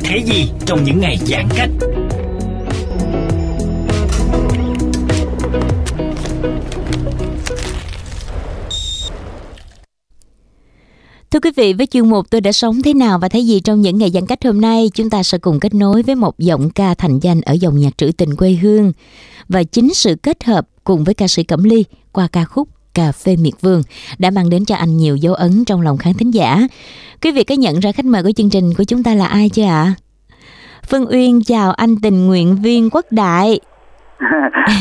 Thế thấy gì trong những ngày giãn cách? Thưa quý vị, với chuyên mục Tôi đã sống thế nào và thấy gì trong những ngày giãn cách hôm nay, chúng ta sẽ cùng kết nối với một giọng ca thành danh ở dòng nhạc trữ tình quê hương. Và chính sự kết hợp cùng với ca sĩ Cẩm Ly qua ca khúc Cà phê miệt vườn đã mang đến cho anh nhiều dấu ấn trong lòng khán thính giả. Quý vị có nhận ra khách mời của chương trình của chúng ta là ai chưa ạ? Phương Uyên chào anh tình nguyện viên Quốc Đại.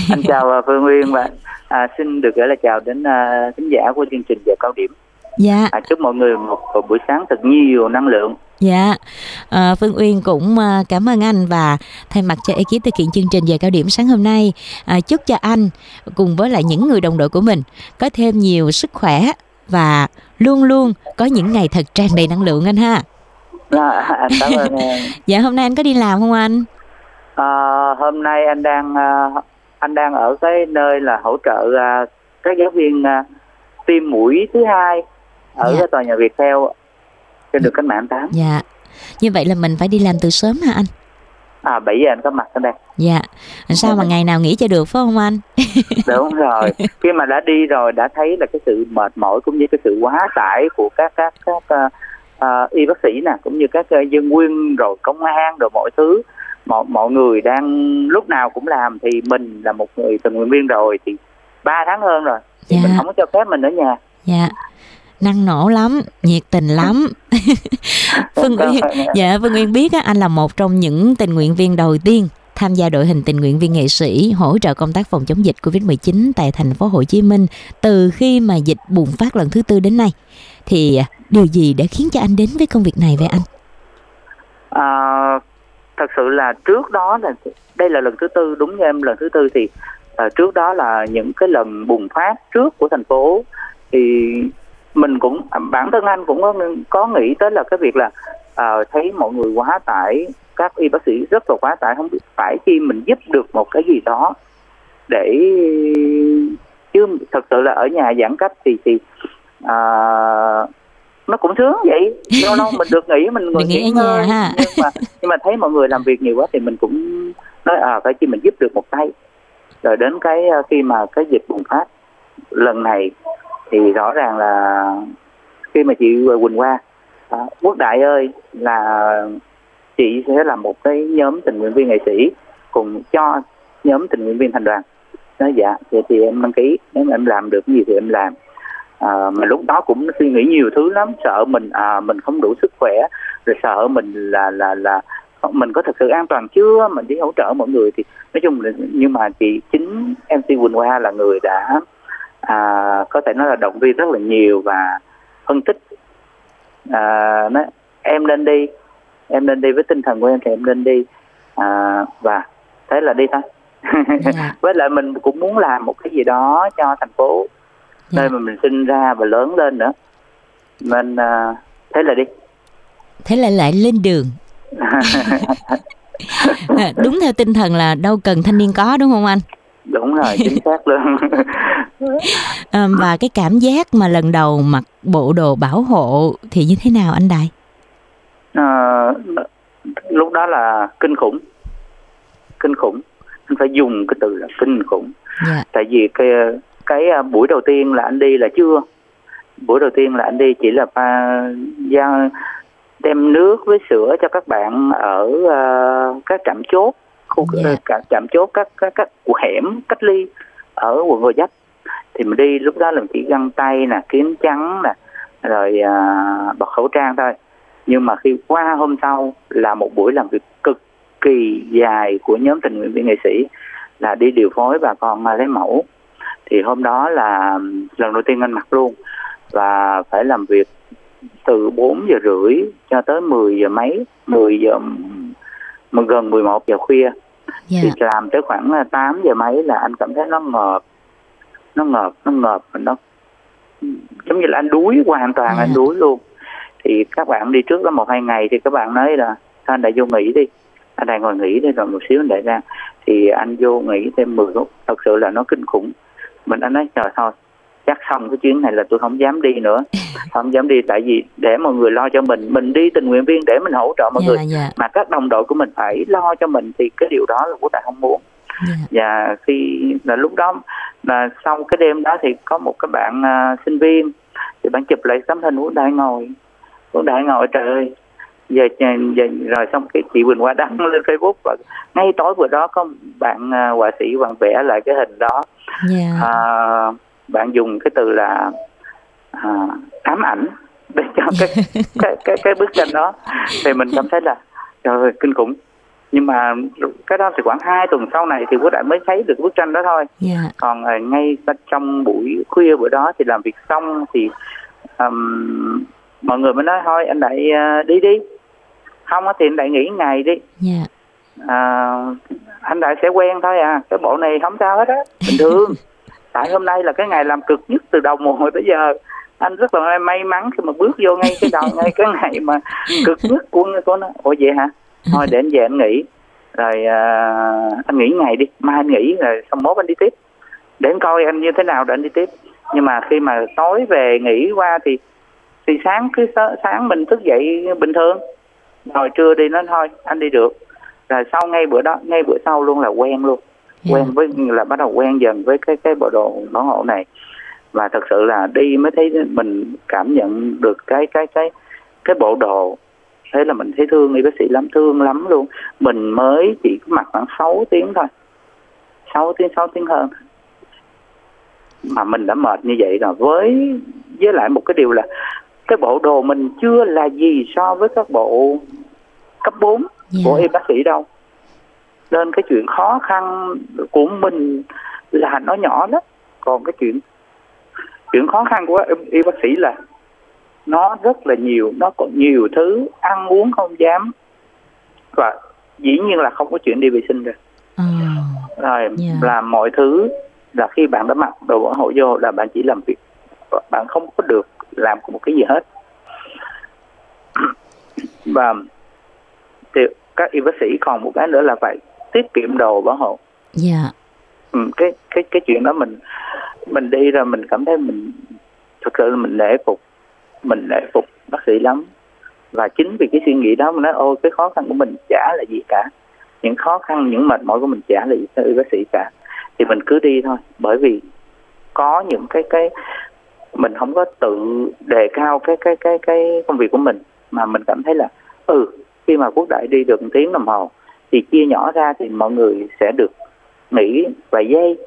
anh chào à, Phương Uyên và à, xin được gửi lời chào đến à, khán giả của chương trình giờ cao điểm. Dạ. À, chúc mọi người một, một buổi sáng thật nhiều năng lượng. Dạ, à, Phương Uyên cũng à, cảm ơn anh và thay mặt cho ekip thực hiện chương trình giờ cao điểm sáng hôm nay à, chúc cho anh cùng với lại những người đồng đội của mình có thêm nhiều sức khỏe và luôn luôn có những ngày thật tràn đầy năng lượng anh ha. À, cảm ơn em. Dạ hôm nay anh có đi làm không anh? À, hôm nay anh đang anh đang ở cái nơi là hỗ trợ các giáo viên tiêm mũi thứ hai ở Dạ. cái tòa nhà Việt theo trên đường cách mạng 8. Dạ. Như vậy là mình phải đi làm từ sớm hả anh? À 7 giờ anh có mặt ở đây. Dạ. Sao mà ngày nào nghỉ cho được phải không anh? Đúng rồi. Khi mà đã đi rồi đã thấy là cái sự mệt mỏi cũng như cái sự quá tải của các các các à, à, y bác sĩ nè, cũng như các à, dân quân rồi công an rồi mọi thứ mọi mọi người đang lúc nào cũng làm thì mình là một người tình nguyện viên rồi thì ba tháng hơn rồi thì Dạ. mình không có cho phép mình ở nhà. Dạ. Năng nổ lắm, nhiệt tình lắm. Phương Uyên, dạ Phương Uyên biết á, anh là một trong những tình nguyện viên đầu tiên tham gia đội hình tình nguyện viên nghệ sĩ hỗ trợ công tác phòng chống dịch Covid-19 tại thành phố Hồ Chí Minh từ khi mà dịch bùng phát lần thứ tư đến nay. Thì à, điều gì đã khiến cho anh đến với công việc này vậy anh? À, thật sự là trước đó là đây là lần thứ tư đúng như em lần thứ tư thì à, trước đó là những cái lần bùng phát trước của thành phố thì mình cũng bản thân anh cũng có, có nghĩ tới là cái việc là à, thấy mọi người quá tải các y bác sĩ rất là quá tải không biết phải chi mình giúp được một cái gì đó để chứ thật sự là ở nhà giãn cách thì thì à, nó cũng sướng vậy lâu lâu mình được nghỉ mình ngồi nghỉ ở ngơi. nhà ha. nhưng mà nhưng mà thấy mọi người làm việc nhiều quá thì mình cũng nói à phải chi mình giúp được một tay rồi đến cái khi mà cái dịch bùng phát lần này thì rõ ràng là khi mà chị Quỳnh qua à, Quốc Đại ơi là chị sẽ là một cái nhóm tình nguyện viên nghệ sĩ cùng cho nhóm tình nguyện viên thành đoàn. Nói dạ vậy thì em đăng ký nếu mà em làm được cái gì thì em làm. À, mà lúc đó cũng suy nghĩ nhiều thứ lắm sợ mình à mình không đủ sức khỏe rồi sợ mình là là là mình có thực sự an toàn chưa? Mình đi hỗ trợ mọi người thì nói chung là nhưng mà chị chính MC Quỳnh Hoa là người đã à, có thể nói là động viên rất là nhiều và phân tích à, nói em nên đi em nên đi với tinh thần của em thì em nên đi à, và thế là đi thôi Dạ. với lại mình cũng muốn làm một cái gì đó cho thành phố Dạ. nơi mà mình sinh ra và lớn lên nữa nên à, thế là đi Thế là lại lên đường. Đúng theo tinh thần là đâu cần thanh niên có đúng không anh? Đúng rồi chính xác luôn. À, và cái cảm giác mà lần đầu mặc bộ đồ bảo hộ thì như thế nào anh Đại? à, lúc đó là kinh khủng. Kinh khủng. Anh phải dùng cái từ là kinh khủng. Dạ. Tại vì cái cái à, buổi đầu tiên là anh đi là chưa. Buổi đầu tiên là anh đi chỉ là pha giao đem nước với sữa cho các bạn ở uh, các trạm chốt khu Dạ. cả trạm chốt các các các hẻm cách ly ở quận Gò Vấp. Thì mình đi lúc đó là mình chỉ găng tay nè kiếm trắng nè rồi à, bật khẩu trang thôi. Nhưng mà khi qua hôm sau là một buổi làm việc cực kỳ dài của nhóm tình nguyện viên nghệ sĩ là đi điều phối bà con à, lấy mẫu. Thì hôm đó là lần đầu tiên anh mặc luôn. Và phải làm việc từ 4 giờ rưỡi cho tới 10 giờ mấy 10 giờ ừm, gần 11 giờ khuya. Dạ. thì làm tới khoảng à, 8 giờ mấy là anh cảm thấy nó ngợp. Nó ngợp nó ngợp và nó giống như là anh đuối hoàn toàn Dạ. anh đuối luôn. Thì các bạn đi trước đó một hai ngày thì các bạn nói là "Thôi anh đại vô nghỉ đi. Anh đại ngồi nghỉ đi rồi một xíu anh đại ra. Thì anh vô nghỉ thêm 10 phút. Thật sự là nó kinh khủng. Mình anh nói trời thôi chắc xong cái chuyến này là tôi không dám đi nữa. Không dám đi tại vì để mọi người lo cho mình mình đi tình nguyện viên để mình hỗ trợ mọi người. dạ. Dạ mà các đồng đội của mình phải lo cho mình thì cái điều đó là quốc đại không muốn. Dạ. Và khi là lúc đó là sau cái đêm đó thì có một cái bạn à, sinh viên thì bạn chụp lại tấm hình quốc đại ngồi. Quốc đại ngồi trời ơi. Giờ, giờ rồi xong cái chị Quỳnh Hoa đăng lên Facebook và ngay tối bữa đó có bạn à, họa sĩ bạn vẽ lại cái hình đó. Dạ. À, bạn dùng cái từ là à, ám ảnh để cho cái cái cái cái bức tranh đó. Thì mình cảm thấy là trời ơi, kinh khủng. Nhưng mà cái đó thì khoảng hai tuần sau này thì quốc đại mới thấy được bức tranh đó thôi. Dạ. Còn à, ngay trong buổi khuya bữa đó thì làm việc xong thì ừm, mọi người mới nói thôi anh đại à, đi đi. Không thì anh đại nghỉ ngày đi. Dạ. À, anh đại sẽ quen thôi à. Cái bộ này không sao hết á. Bình thường tại hôm nay là cái ngày làm cực nhất từ đầu mùa hồi tới giờ. Anh rất là may mắn khi mà bước vô ngay cái đầu ngay cái ngày mà cực nhất của của nó. Ủa vậy hả? Thôi để anh về anh nghỉ. Rồi uh, anh nghỉ ngày đi. Mai anh nghỉ rồi xong mốt anh đi tiếp. Để anh coi anh như thế nào để anh đi tiếp. Nhưng mà khi mà tối về nghỉ qua thì thì sáng cứ sáng mình thức dậy bình thường. Rồi trưa đi nó thôi anh đi được. Rồi sau ngay bữa đó ngay bữa sau luôn là quen luôn dạ. quen với là bắt đầu quen dần với cái cái bộ đồ bảo hộ này. Và thật sự là đi mới thấy mình cảm nhận được cái cái cái cái bộ đồ. Thế là mình thấy thương y bác sĩ lắm thương lắm luôn. Mình mới chỉ có mặc khoảng 6 tiếng thôi. 6 tiếng 6 tiếng hơn. Mà mình đã mệt như vậy rồi. Với với lại một cái điều là cái bộ đồ mình chưa là gì so với các bộ cấp 4 Dạ. của y bác sĩ đâu nên cái chuyện khó khăn của mình là nó nhỏ lắm. Còn cái chuyện chuyện khó khăn của y, y bác sĩ là nó rất là nhiều nó còn nhiều thứ ăn uống không dám. Và dĩ nhiên là không có chuyện đi vệ sinh rồi Ờ, rồi Dạ. làm mọi thứ là khi bạn đã mặc đồ bảo hộ vô là bạn chỉ làm việc bạn không có được làm một cái gì hết. Và thì các y bác sĩ còn một cái nữa là phải tiết kiệm đồ bảo hộ. Dạ. Ừ, cái cái cái chuyện đó mình mình đi rồi mình cảm thấy mình thực sự là mình nể phục mình nể phục bác sĩ lắm. Và chính vì cái suy nghĩ đó mình nói ôi cái khó khăn của mình chả là gì cả. Những khó khăn những mệt mỏi của mình chả là gì y bác sĩ cả. Thì mình cứ đi thôi bởi vì có những cái cái mình không có tự đề cao cái cái cái cái công việc của mình mà mình cảm thấy là ừ khi mà quốc đại đi được một tiếng đồng hồ thì chia nhỏ ra thì mọi người sẽ được nghỉ vài giây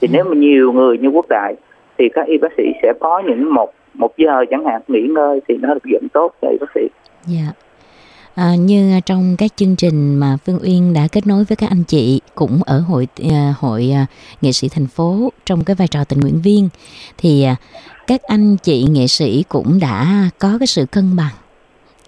thì Ừ. nếu mà nhiều người như quốc đại thì các y bác sĩ sẽ có những một một giờ chẳng hạn nghỉ ngơi thì nó được dẫn tốt cho y bác sĩ Dạ. À, như trong các chương trình mà Phương Uyên đã kết nối với các anh chị cũng ở hội à, hội à, nghệ sĩ thành phố trong cái vai trò tình nguyện viên thì à, các anh chị nghệ sĩ cũng đã có cái sự cân bằng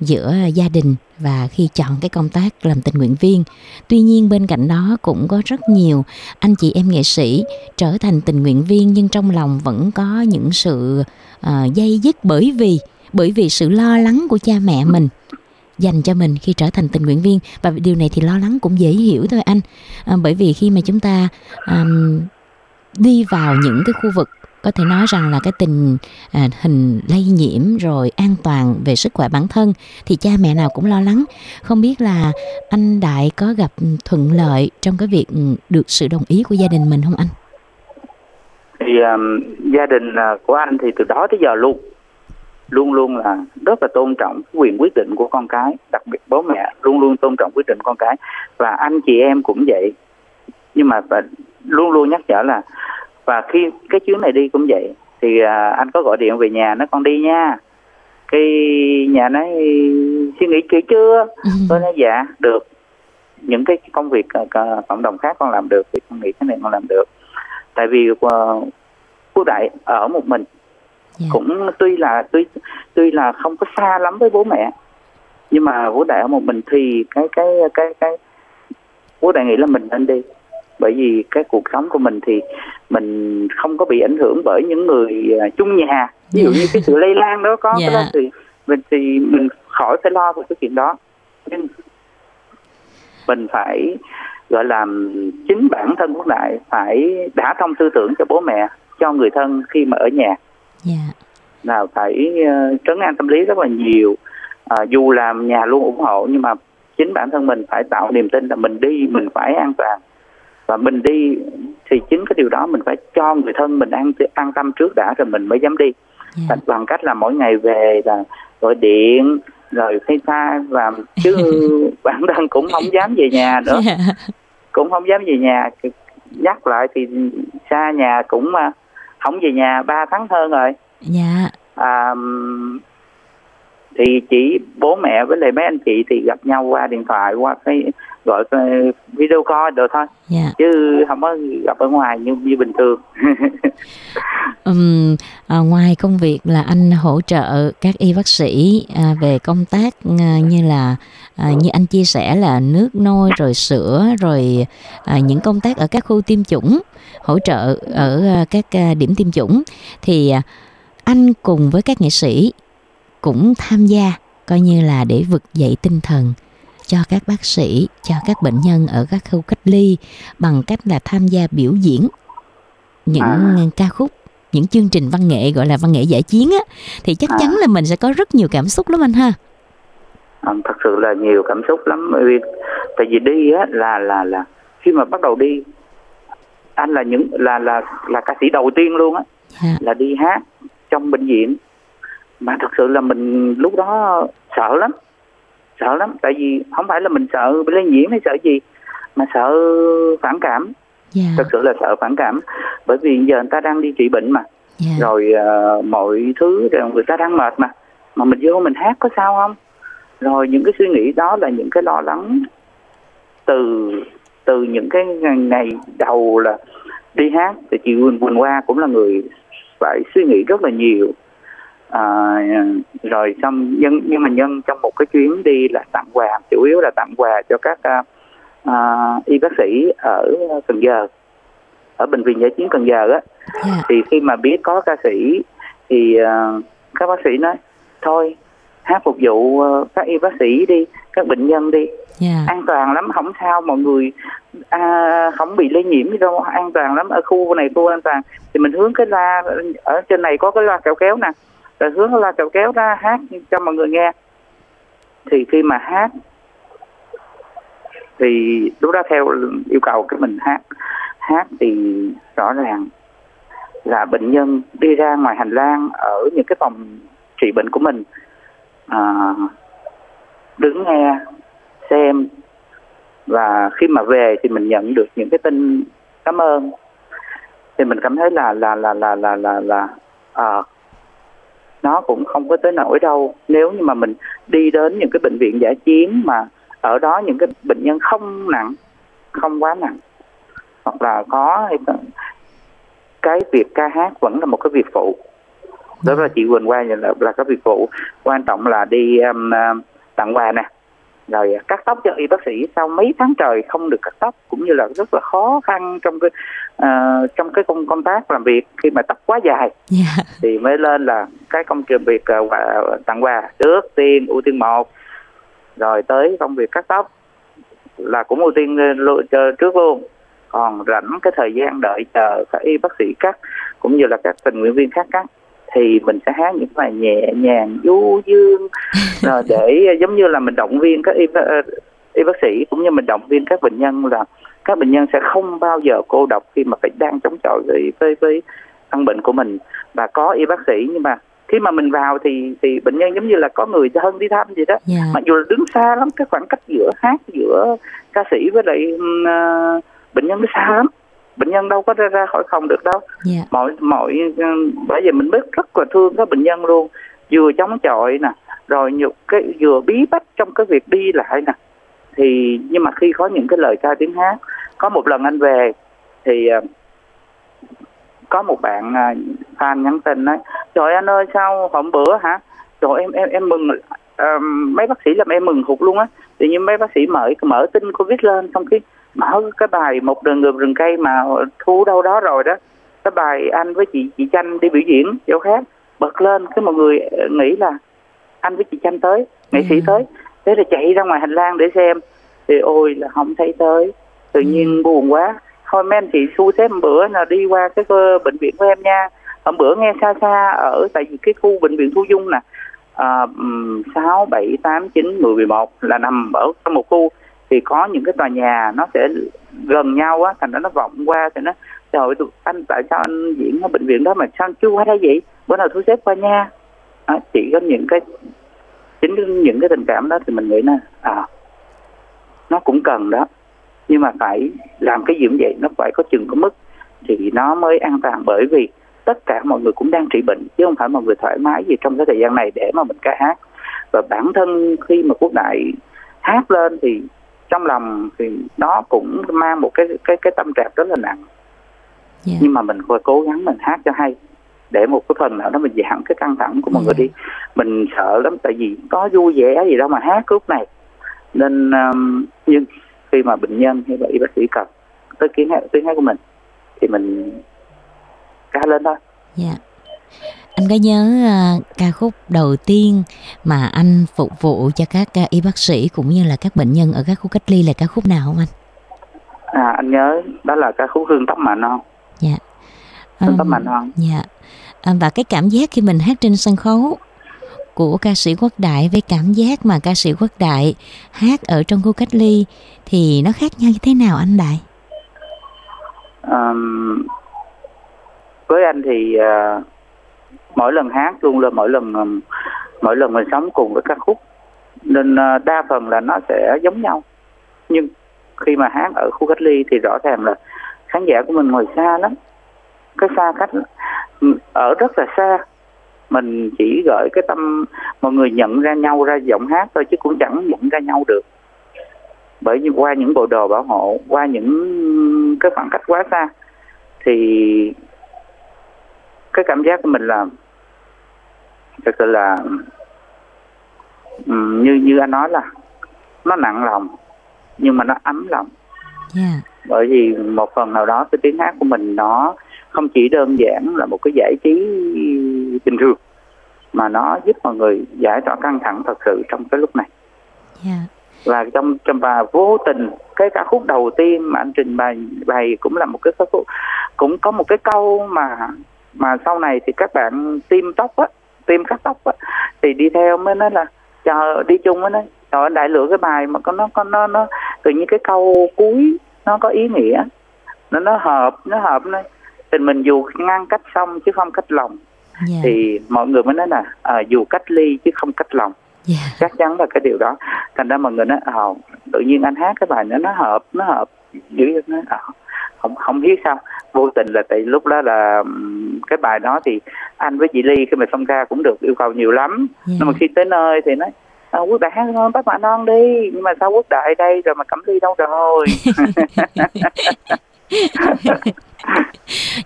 giữa gia đình và khi chọn cái công tác làm tình nguyện viên. Tuy nhiên bên cạnh đó cũng có rất nhiều anh chị em nghệ sĩ trở thành tình nguyện viên nhưng trong lòng vẫn có những sự uh, dây dứt bởi vì bởi vì sự lo lắng của cha mẹ mình dành cho mình khi trở thành tình nguyện viên và điều này thì lo lắng cũng dễ hiểu thôi anh à, bởi vì khi mà chúng ta um, đi vào những cái khu vực có thể nói rằng là cái tình à, hình lây nhiễm rồi an toàn về sức khỏe bản thân thì cha mẹ nào cũng lo lắng. Không biết là anh đại có gặp thuận lợi trong cái việc ừ, được sự đồng ý của gia đình mình không anh? Thì um, gia đình à, của anh thì từ đó tới giờ luôn. Luôn luôn là rất là tôn trọng quyền quyết định của con cái đặc biệt bố mẹ luôn luôn tôn trọng quyết định con cái. Và anh chị em cũng vậy. Nhưng mà luôn luôn nhắc nhở là và khi cái chuyến này đi cũng vậy thì à, anh có gọi điện về nhà nó con đi nha cái nhà nói suy nghĩ kỹ chưa ừ. tôi nói dạ được những cái công việc uh, cộng đồng khác con làm được thì con nghĩ cái này con làm được tại vì uh, quốc đại ở một mình yeah. Dạ. cũng tuy là tuy tuy là không có xa lắm với bố mẹ nhưng mà quốc đại ở một mình thì cái cái cái cái quốc đại nghĩ là mình nên đi bởi vì cái cuộc sống của mình thì mình không có bị ảnh hưởng bởi những người uh, chung nhà ví dụ như cái sự lây lan đó có yeah. cái đó dạ. thì mình thì mình khỏi phải lo về cái chuyện đó nhưng mình phải gọi là chính bản thân quốc đại phải đã thông tư tưởng cho bố mẹ cho người thân khi mà ở nhà yeah. Dạ. là phải uh, trấn an tâm lý rất là nhiều uh, dù làm nhà luôn ủng hộ nhưng mà chính bản thân mình phải tạo niềm tin là mình đi mình phải an toàn và mình đi thì chính cái điều đó mình phải cho người thân mình an an tâm trước đã rồi mình mới dám đi yeah. Dạ. bằng cách là mỗi ngày về là gọi điện rồi xa và chứ bản thân cũng không dám về nhà nữa yeah. Dạ. cũng không dám về nhà nhắc lại thì xa nhà cũng à, không về nhà ba tháng hơn rồi dạ yeah. à, thì chỉ bố mẹ với lại mấy anh chị thì gặp nhau qua điện thoại qua cái gọi video call được thôi yeah. Dạ. chứ không có gặp ở ngoài như như bình thường um, à, ngoài công việc là anh hỗ trợ các y bác sĩ à, về công tác à, như là à, như anh chia sẻ là nước nôi rồi sữa rồi à, những công tác ở các khu tiêm chủng hỗ trợ ở à, các à, điểm tiêm chủng thì à, anh cùng với các nghệ sĩ cũng tham gia coi như là để vực dậy tinh thần cho các bác sĩ, cho các bệnh nhân ở các khu cách ly bằng cách là tham gia biểu diễn những à. ca khúc những chương trình văn nghệ gọi là văn nghệ giải chiến á thì chắc à. chắn là mình sẽ có rất nhiều cảm xúc lắm anh ha à, thật sự là nhiều cảm xúc lắm bởi vì tại vì đi á là là là khi mà bắt đầu đi anh là những là là là ca sĩ đầu tiên luôn á. Dạ. là đi hát trong bệnh viện mà thật sự là mình lúc đó sợ lắm sợ lắm tại vì không phải là mình sợ bị lây nhiễm hay sợ gì mà sợ phản cảm yeah. Dạ. thật sự là sợ phản cảm bởi vì giờ người ta đang đi trị bệnh mà yeah. Dạ. rồi uh, mọi thứ rồi người ta đang mệt mà mà mình vô mình hát có sao không rồi những cái suy nghĩ đó là những cái lo lắng từ từ những cái ngày đầu là đi hát thì chị Quỳnh Quỳnh Hoa cũng là người phải suy nghĩ rất là nhiều à, rồi xong nhân nhưng mà nhân trong một cái chuyến đi là tặng quà chủ yếu là tặng quà cho các à, à, y bác sĩ ở Cần Giờ ở bệnh viện giải chiến Cần Giờ á yeah. Dạ. thì khi mà biết có ca sĩ thì uh, các bác sĩ nói thôi hát phục vụ uh, các y bác sĩ đi các bệnh nhân đi yeah. Dạ. an toàn lắm không sao mọi người à, không bị lây nhiễm gì đâu an toàn lắm ở khu này khu an toàn thì mình hướng cái la ở trên này có cái loa kẹo kéo nè rồi hướng la kẹo kéo ra hát cho mọi người nghe. Thì khi mà hát thì lúc đó theo yêu cầu cái mình hát. Hát thì rõ ràng là bệnh nhân đi ra ngoài hành lang ở những cái phòng trị bệnh của mình à, đứng nghe xem. Và khi mà về thì mình nhận được những cái tin cảm ơn. Thì mình cảm thấy là là là là là là là à, nó cũng không có tới nổi đâu. Nếu như mà mình đi đến những cái bệnh viện giải chiến mà ở đó những cái bệnh nhân không nặng không quá nặng hoặc là có cái việc ca hát vẫn là một cái việc phụ. Đó là chị Quỳnh qua là, là cái việc phụ. Quan trọng là đi um, à, tặng quà nè rồi cắt tóc cho y bác sĩ sau mấy tháng trời không được cắt tóc cũng như là rất là khó khăn trong cái uh, trong cái công công tác làm việc khi mà tóc quá dài yeah. Dạ. thì mới lên là cái công việc uh, tặng quà trước tiên ưu tiên một rồi tới công việc cắt tóc là cũng ưu tiên uh, trước luôn còn rảnh cái thời gian đợi chờ các y bác sĩ cắt cũng như là các tình nguyện viên khác cắt thì mình sẽ hát những bài nhẹ nhàng du dương. Rồi để giống như là mình động viên các y, y bác sĩ cũng như mình động viên các bệnh nhân là các bệnh nhân sẽ không bao giờ cô độc khi mà phải đang chống chọi với với với căn bệnh của mình. Và có y bác sĩ nhưng mà khi mà mình vào thì thì bệnh nhân giống như là có người thân đi thăm gì đó. Dạ. mặc dù là đứng xa lắm cái khoảng cách giữa hát giữa ca sĩ với lại uh, bệnh nhân nó xa lắm bệnh nhân đâu có ra, ra khỏi phòng được đâu. Dạ. mọi mọi bởi vì mình biết rất là thương các bệnh nhân luôn. Vừa chống chọi nè rồi nhiều cái vừa bí bách trong cái việc đi lại nè. Thì nhưng mà khi có những cái lời ca tiếng hát có một lần anh về thì ờ, có một bạn ờ, fan nhắn tin nói trời anh ơi sao hôm bữa hả? Trời em em em mừng ờ, mấy bác sĩ làm em mừng hụt luôn á. Tự nhiên mấy bác sĩ mở mở tin covid lên xong cái mở cái bài một đường ngược rừng cây mà thu đâu đó rồi đó. Cái bài anh với chị chị Chanh đi biểu diễn chỗ khác. Bật lên cái mọi người ờ, nghĩ là anh với chị Chanh tới nghệ sĩ Ừ. tới. Thế là chạy ra ngoài hành lang để xem. Thì ôi là không thấy tới. Tự nhiên buồn quá. Thôi mấy anh chị thu xếp một bữa nào đi qua cái bệnh viện của em nha. Hôm bữa nghe xa xa ở tại vì cái khu bệnh viện thu dung nè. À, sáu bảy tám chín mười mười một là nằm ở trong một khu thì có những cái tòa nhà nó sẽ gần nhau á thành ra nó vọng qua thì nó trời ơi, anh tại sao anh diễn ở bệnh viện đó mà sao anh chưa qua đây vậy? Bữa nào thu xếp qua nha. À, chỉ có những cái chính những cái tình cảm đó thì mình nghĩ là à nó cũng cần đó. Nhưng mà phải làm cái gì cũng vậy nó phải có chừng có mức thì nó mới an toàn. Bởi vì tất cả mọi người cũng đang trị bệnh chứ không phải mọi người thoải mái gì trong cái thời gian này để mà mình ca hát. Và bản thân khi mà quốc đại hát lên thì trong lòng thì nó cũng mang một cái cái cái tâm trạng rất là nặng Dạ. nhưng mà mình phải cố gắng mình hát cho hay để một cái phần nào đó mình giảm cái căng thẳng của mọi người Ừ. đi mình sợ lắm tại vì có vui vẻ gì đâu mà hát lúc này nên um, nhưng khi mà bệnh nhân hay là y bác sĩ cần tới tiếng hát tiếng hát của mình thì mình ca lên thôi Dạ. Anh có nhớ à, ca khúc đầu tiên mà anh phục vụ cho các à, y bác sĩ cũng như là các bệnh nhân ở các khu cách ly là ca khúc nào không anh? à, anh nhớ đó là ca khúc hương tóc mà non Dạ. hương tóc Ừm, mà non Dạ. À, và cái cảm giác khi mình hát trên sân khấu của ca sĩ Quốc Đại với cảm giác mà ca sĩ Quốc Đại hát ở trong khu cách ly thì nó khác nhau như thế nào anh Đại? Ờm, với anh thì à, mỗi lần hát luôn là mỗi lần mỗi lần mình sống cùng với ca khúc. Nên à, đa phần là nó sẽ giống nhau. Nhưng khi mà hát ở khu cách ly thì rõ ràng là khán giả của mình ngồi xa lắm. Cái xa cách ở rất là xa. Mình chỉ gửi cái tâm, mọi người nhận ra nhau ra giọng hát thôi chứ cũng chẳng nhận ra nhau được. Bởi vì qua những bộ đồ bảo hộ, qua những cái khoảng cách quá xa thì cái cảm giác của mình là thật sự là như như anh nói là nó nặng lòng nhưng mà nó ấm lòng Dạ. bởi vì một phần nào đó cái tiếng hát của mình nó không chỉ đơn giản là một cái giải trí bình thường mà nó giúp mọi người giải tỏa căng thẳng thật sự trong cái lúc này Dạ. và trong trong và vô tình cái ca khúc đầu tiên mà anh trình bày bày cũng là một cái ca khúc cũng có một cái câu mà mà sau này thì các bạn tim tóc á tim cắt tóc á thì đi theo mới nói là chờ đi chung với nó trời đại lựa cái bài mà có nó có nó nó tự nhiên cái câu cuối nó có ý nghĩa nó nó hợp nó hợp nó tình mình dù ngăn cách xong chứ không cách lòng. Dạ. thì mọi người mới nói là à, dù cách ly chứ không cách lòng. Dạ. chắc chắn là cái điều đó. Thành ra mọi người nói ờ tự nhiên anh hát cái bài nó nó hợp nó hợp. Dữ nó ờ, không không biết sao vô tình là tại lúc đó là cái bài đó thì anh với chị ly khi mà xong ca cũng được yêu cầu nhiều lắm Dạ. nhưng mà khi tới nơi thì nói à, quốc đại hát thôi bác bạn non đi nhưng mà sao quốc đại đây rồi mà cẩm ly đâu rồi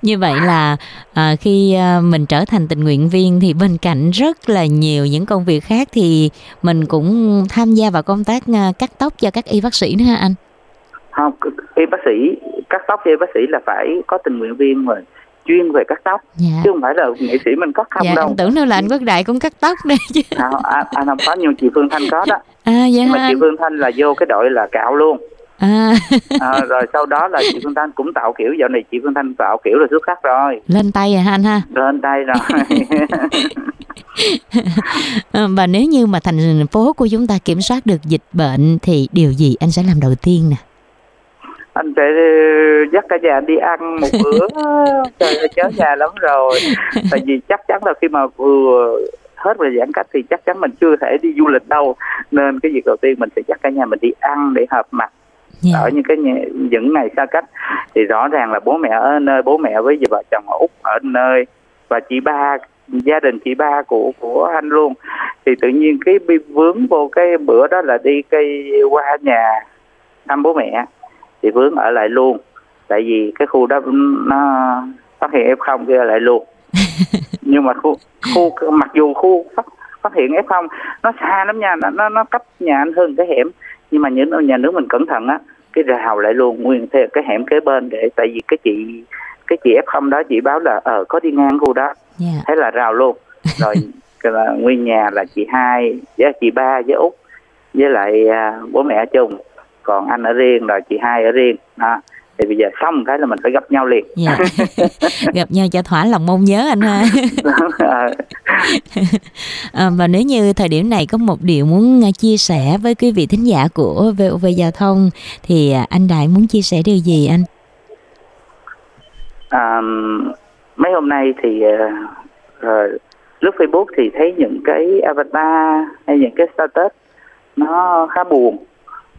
Như vậy là à, khi à, mình trở thành tình nguyện viên thì bên cạnh rất là nhiều những công việc khác thì mình cũng tham gia vào công tác à, cắt tóc cho các y bác sĩ nữa ha anh. Không y bác sĩ cắt tóc y bác sĩ là phải có tình nguyện viên mà chuyên về cắt tóc Dạ. chứ không phải là nghệ sĩ mình cắt không Dạ, đâu anh tưởng đâu là anh Quốc Đại cũng cắt tóc đây chứ. à, anh, anh không có nhưng chị Phương Thanh có đó À dạ nhưng mà chị? Phương Thanh là vô cái đội là cạo luôn à. à, rồi sau đó là chị Phương Thanh cũng tạo kiểu dạo này chị Phương Thanh tạo kiểu là xuất sắc rồi lên tay rồi ha anh ha lên tay rồi Ờ, và nếu như mà thành phố của chúng ta kiểm soát được dịch bệnh thì điều gì anh sẽ làm đầu tiên nè anh sẽ dắt cả nhà đi ăn một bữa. Trời ơi nhớ nhà lắm rồi. Tại vì chắc chắn là khi mà vừa hết về giãn cách thì chắc chắn mình chưa thể đi du lịch đâu. Nên cái việc đầu tiên mình sẽ dắt cả nhà mình đi ăn để hợp mặt. Dạ. ở những cái nhà, những ngày xa cách thì rõ ràng là bố mẹ ở nơi bố mẹ với vợ chồng ở úc ở nơi và chị ba gia đình chị ba của của anh luôn. Thì tự nhiên cái bị vướng vô cái bữa đó là đi cây qua nhà thăm bố mẹ thì vướng ở lại luôn. Tại vì cái khu đó nó phát hiện f không kia ở lại luôn. Nhưng mà khu khu mặc dù khu phát, phát hiện f không nó xa lắm nha nó nó, nó cách nhà anh hơn cái hẻm. Nhưng mà những nhà nước mình cẩn thận á cái rào lại luôn nguyên theo cái hẻm kế bên để tại vì cái chị cái chị f không đó chị báo là ờ có đi ngang khu đó. Dạ. thế là rào luôn. Rồi là nguyên nhà là chị hai với chị ba với út với lại à, bố mẹ ở chung còn anh ở riêng rồi chị hai ở riêng. Đó. Thì bây giờ xong cái là mình phải gặp nhau liền. Dạ. gặp nhau cho thỏa lòng mong nhớ anh ha. À, và nếu như thời điểm này có một điều muốn à, chia sẻ với quý vị thính giả của VOV Giao thông thì à, anh Đại muốn chia sẻ điều gì anh? à, mấy hôm nay thì uh, uh, lướt Facebook thì thấy những cái avatar hay những cái status nó khá buồn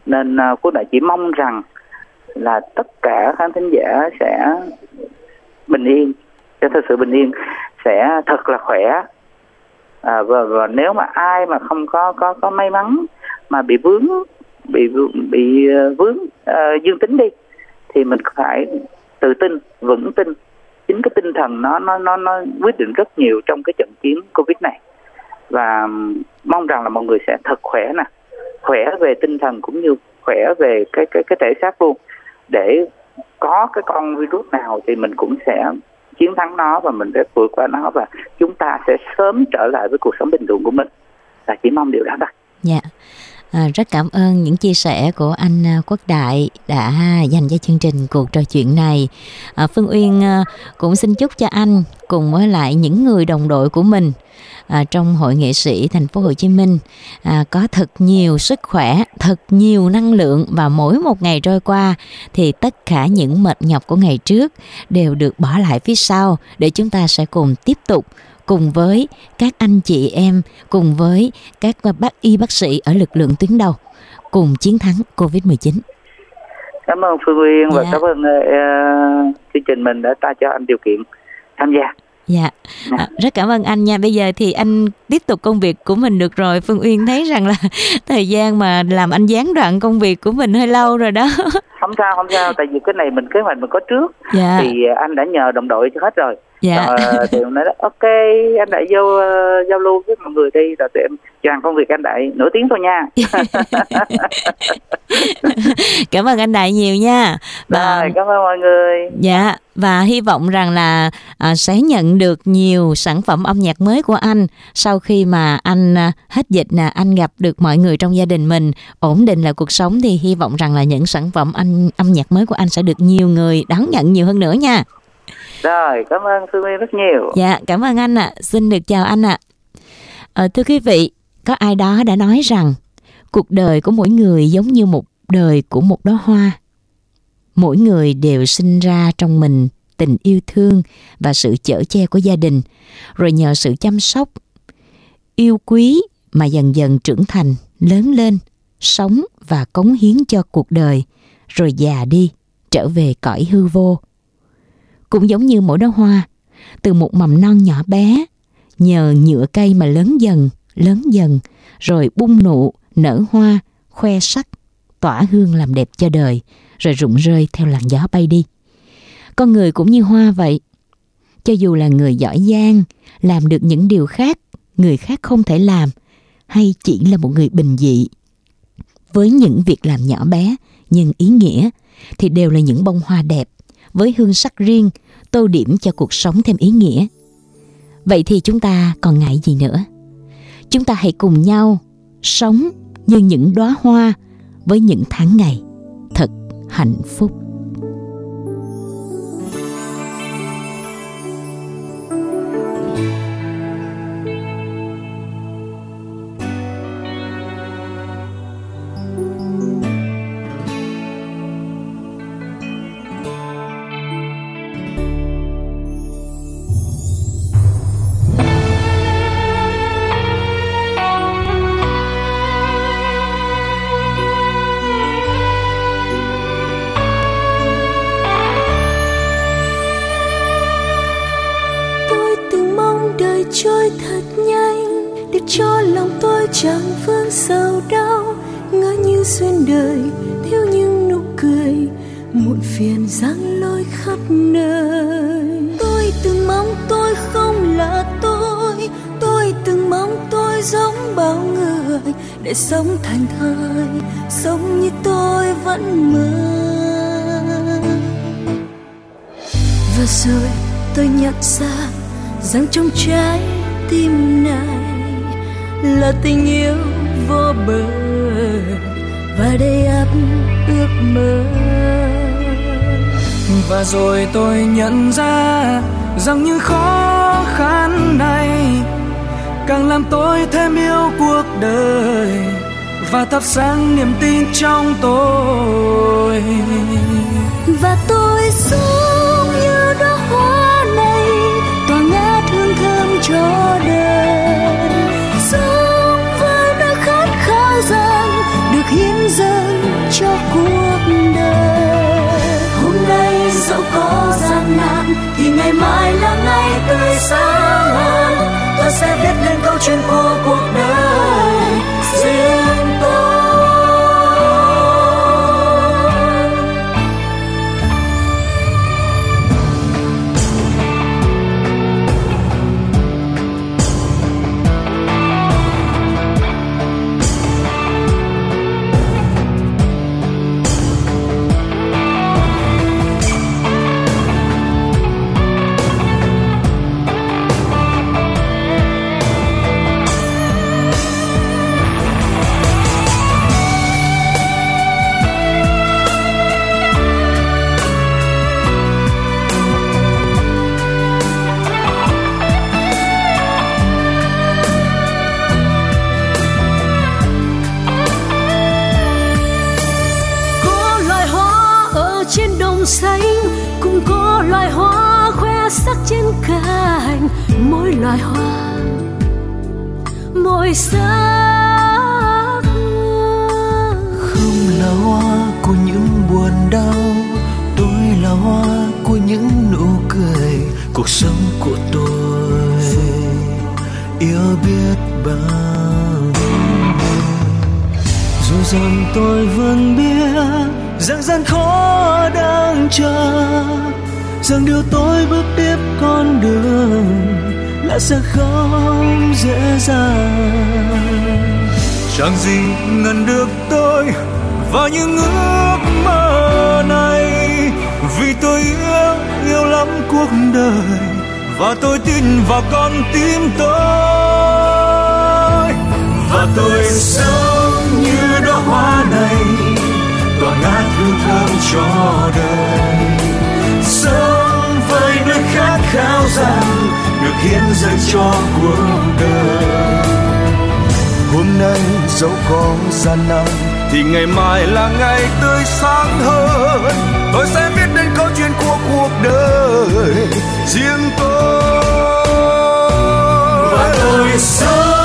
nên uh, cô đại chỉ mong rằng là tất cả khán thính giả sẽ bình yên sẽ thật sự bình yên sẽ thật là khỏe. À, và, và nếu mà ai mà không có có có may mắn mà bị vướng bị bị à, vướng uh, dương tính đi thì mình phải tự tin vững tin. Chính cái tinh thần nó nó nó nó quyết định rất nhiều trong cái trận chiến covid này. Và mong rằng là mọi người sẽ thật khỏe nè khỏe về tinh thần cũng như khỏe về cái cái cái thể xác luôn. Để có cái con virus nào thì mình cũng sẽ chiến thắng nó và mình sẽ vượt qua nó và chúng ta sẽ sớm trở lại với cuộc sống bình thường của mình. Là chỉ mong điều đó thôi. Dạ. À, rất cảm ơn những chia sẻ của anh à, Quốc Đại đã dành cho chương trình cuộc trò chuyện này. À, Phương Uyên à, cũng xin chúc cho anh cùng với lại những người đồng đội của mình à, trong hội nghệ sĩ thành phố Hồ Chí Minh à, có thật nhiều sức khỏe, thật nhiều năng lượng và mỗi một ngày trôi qua thì tất cả những mệt nhọc của ngày trước đều được bỏ lại phía sau để chúng ta sẽ cùng tiếp tục cùng với các anh chị em, cùng với các bác y bác sĩ ở lực lượng tuyến đầu cùng chiến thắng Covid-19. cảm ơn Phương Uyên và Dạ. cảm ơn uh, chương trình mình đã ta cho anh điều kiện tham gia Dạ, à, rất cảm ơn anh nha. Bây giờ thì anh tiếp tục công việc của mình được rồi. Phương Uyên thấy rằng là thời gian mà làm anh gián đoạn công việc của mình hơi lâu rồi đó. không sao không sao tại vì cái này mình kế hoạch mình có trước Dạ, thì anh đã nhờ đồng đội cho hết rồi dạ, Rồi, thì ông nói đó, ok anh đại vô ờ, giao lưu với mọi người đi rồi tụi em choàng công việc anh đại nửa tiếng thôi nha cảm ơn anh Đại nhiều nha. Và rồi cảm ơn mọi người Dạ và hy vọng rằng là à, sẽ nhận được nhiều sản phẩm âm nhạc mới của anh sau khi mà anh à, hết dịch nè anh gặp được mọi người trong gia đình mình ổn định lại cuộc sống thì hy vọng rằng là những sản phẩm anh âm nhạc mới của anh sẽ được nhiều người đón nhận nhiều hơn nữa nha rồi cảm ơn phương Uyên rất nhiều Dạ cảm ơn anh ạ. Xin được chào anh ạ. Ờ, thưa quý vị, có ai đó đã nói rằng cuộc đời của mỗi người giống như một đời của một đóa hoa. Mỗi người đều sinh ra trong mình tình yêu thương và sự chở che của gia đình, rồi nhờ sự chăm sóc, yêu quý mà dần dần trưởng thành, lớn lên, sống và cống hiến cho cuộc đời, rồi già đi, trở về cõi hư vô. Cũng giống như mỗi đóa hoa, từ một mầm non nhỏ bé, nhờ nhựa cây mà lớn dần, lớn dần, rồi bung nụ, nở hoa, khoe sắc, tỏa hương làm đẹp cho đời, rồi rụng rơi theo làn gió bay đi. Con người cũng như hoa vậy. Cho dù là người giỏi giang, làm được những điều khác, người khác không thể làm, hay chỉ là một người bình dị. Với những việc làm nhỏ bé, nhưng ý nghĩa, thì đều là những bông hoa đẹp, với hương sắc riêng, tô điểm cho cuộc sống thêm ý nghĩa. Vậy thì chúng ta còn ngại gì nữa? Chúng ta hãy cùng nhau sống như những đóa hoa với những tháng ngày thật hạnh phúc sống thành thơi, sống như tôi vẫn mơ. Và rồi tôi nhận ra rằng trong trái tim này là tình yêu vô bờ, và đầy ắp ước mơ. Và rồi tôi nhận ra rằng những khó khăn này càng làm tôi thêm yêu cuộc đời và thắp sáng niềm tin trong tôi. Và tôi sống như đóa hoa này tỏa ngát hương thơm cho đời. Sống với nỗi khát khao rằng được hiến dâng cho cuộc đời. Hôm nay dẫu có gian nan thì ngày mai là ngày tươi sáng hơn tôi sẽ viết lên câu chuyện của cuộc đời. Riêng rằng vẫn biết rằng gian khó đang chờ. Rằng điều tôi bước tiếp con đường là sẽ không dễ dàng. Chẳng gì ngăn được tôi và những ước mơ này. Vì tôi yêu yêu lắm cuộc đời và tôi tin vào con tim tôi. Và tôi sống như đóa hoa này, tỏa ngát hương thơm cho đời. Sống với nơi khát khao rằng được hiến dâng cho cuộc đời. Hôm nay dẫu có gian nan thì ngày mai là ngày tươi sáng hơn. Tôi sẽ viết đến câu chuyện của cuộc đời riêng tôi. Và tôi sống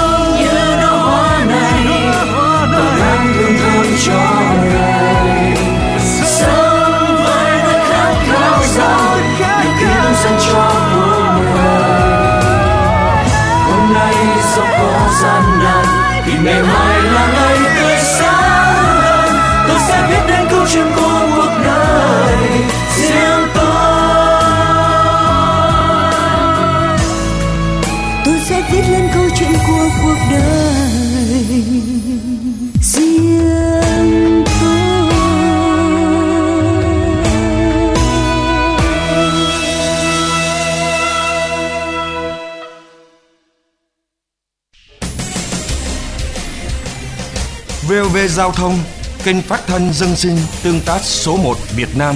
Giao thông kênh phát thanh dân sinh tương tác số 1 Việt Nam.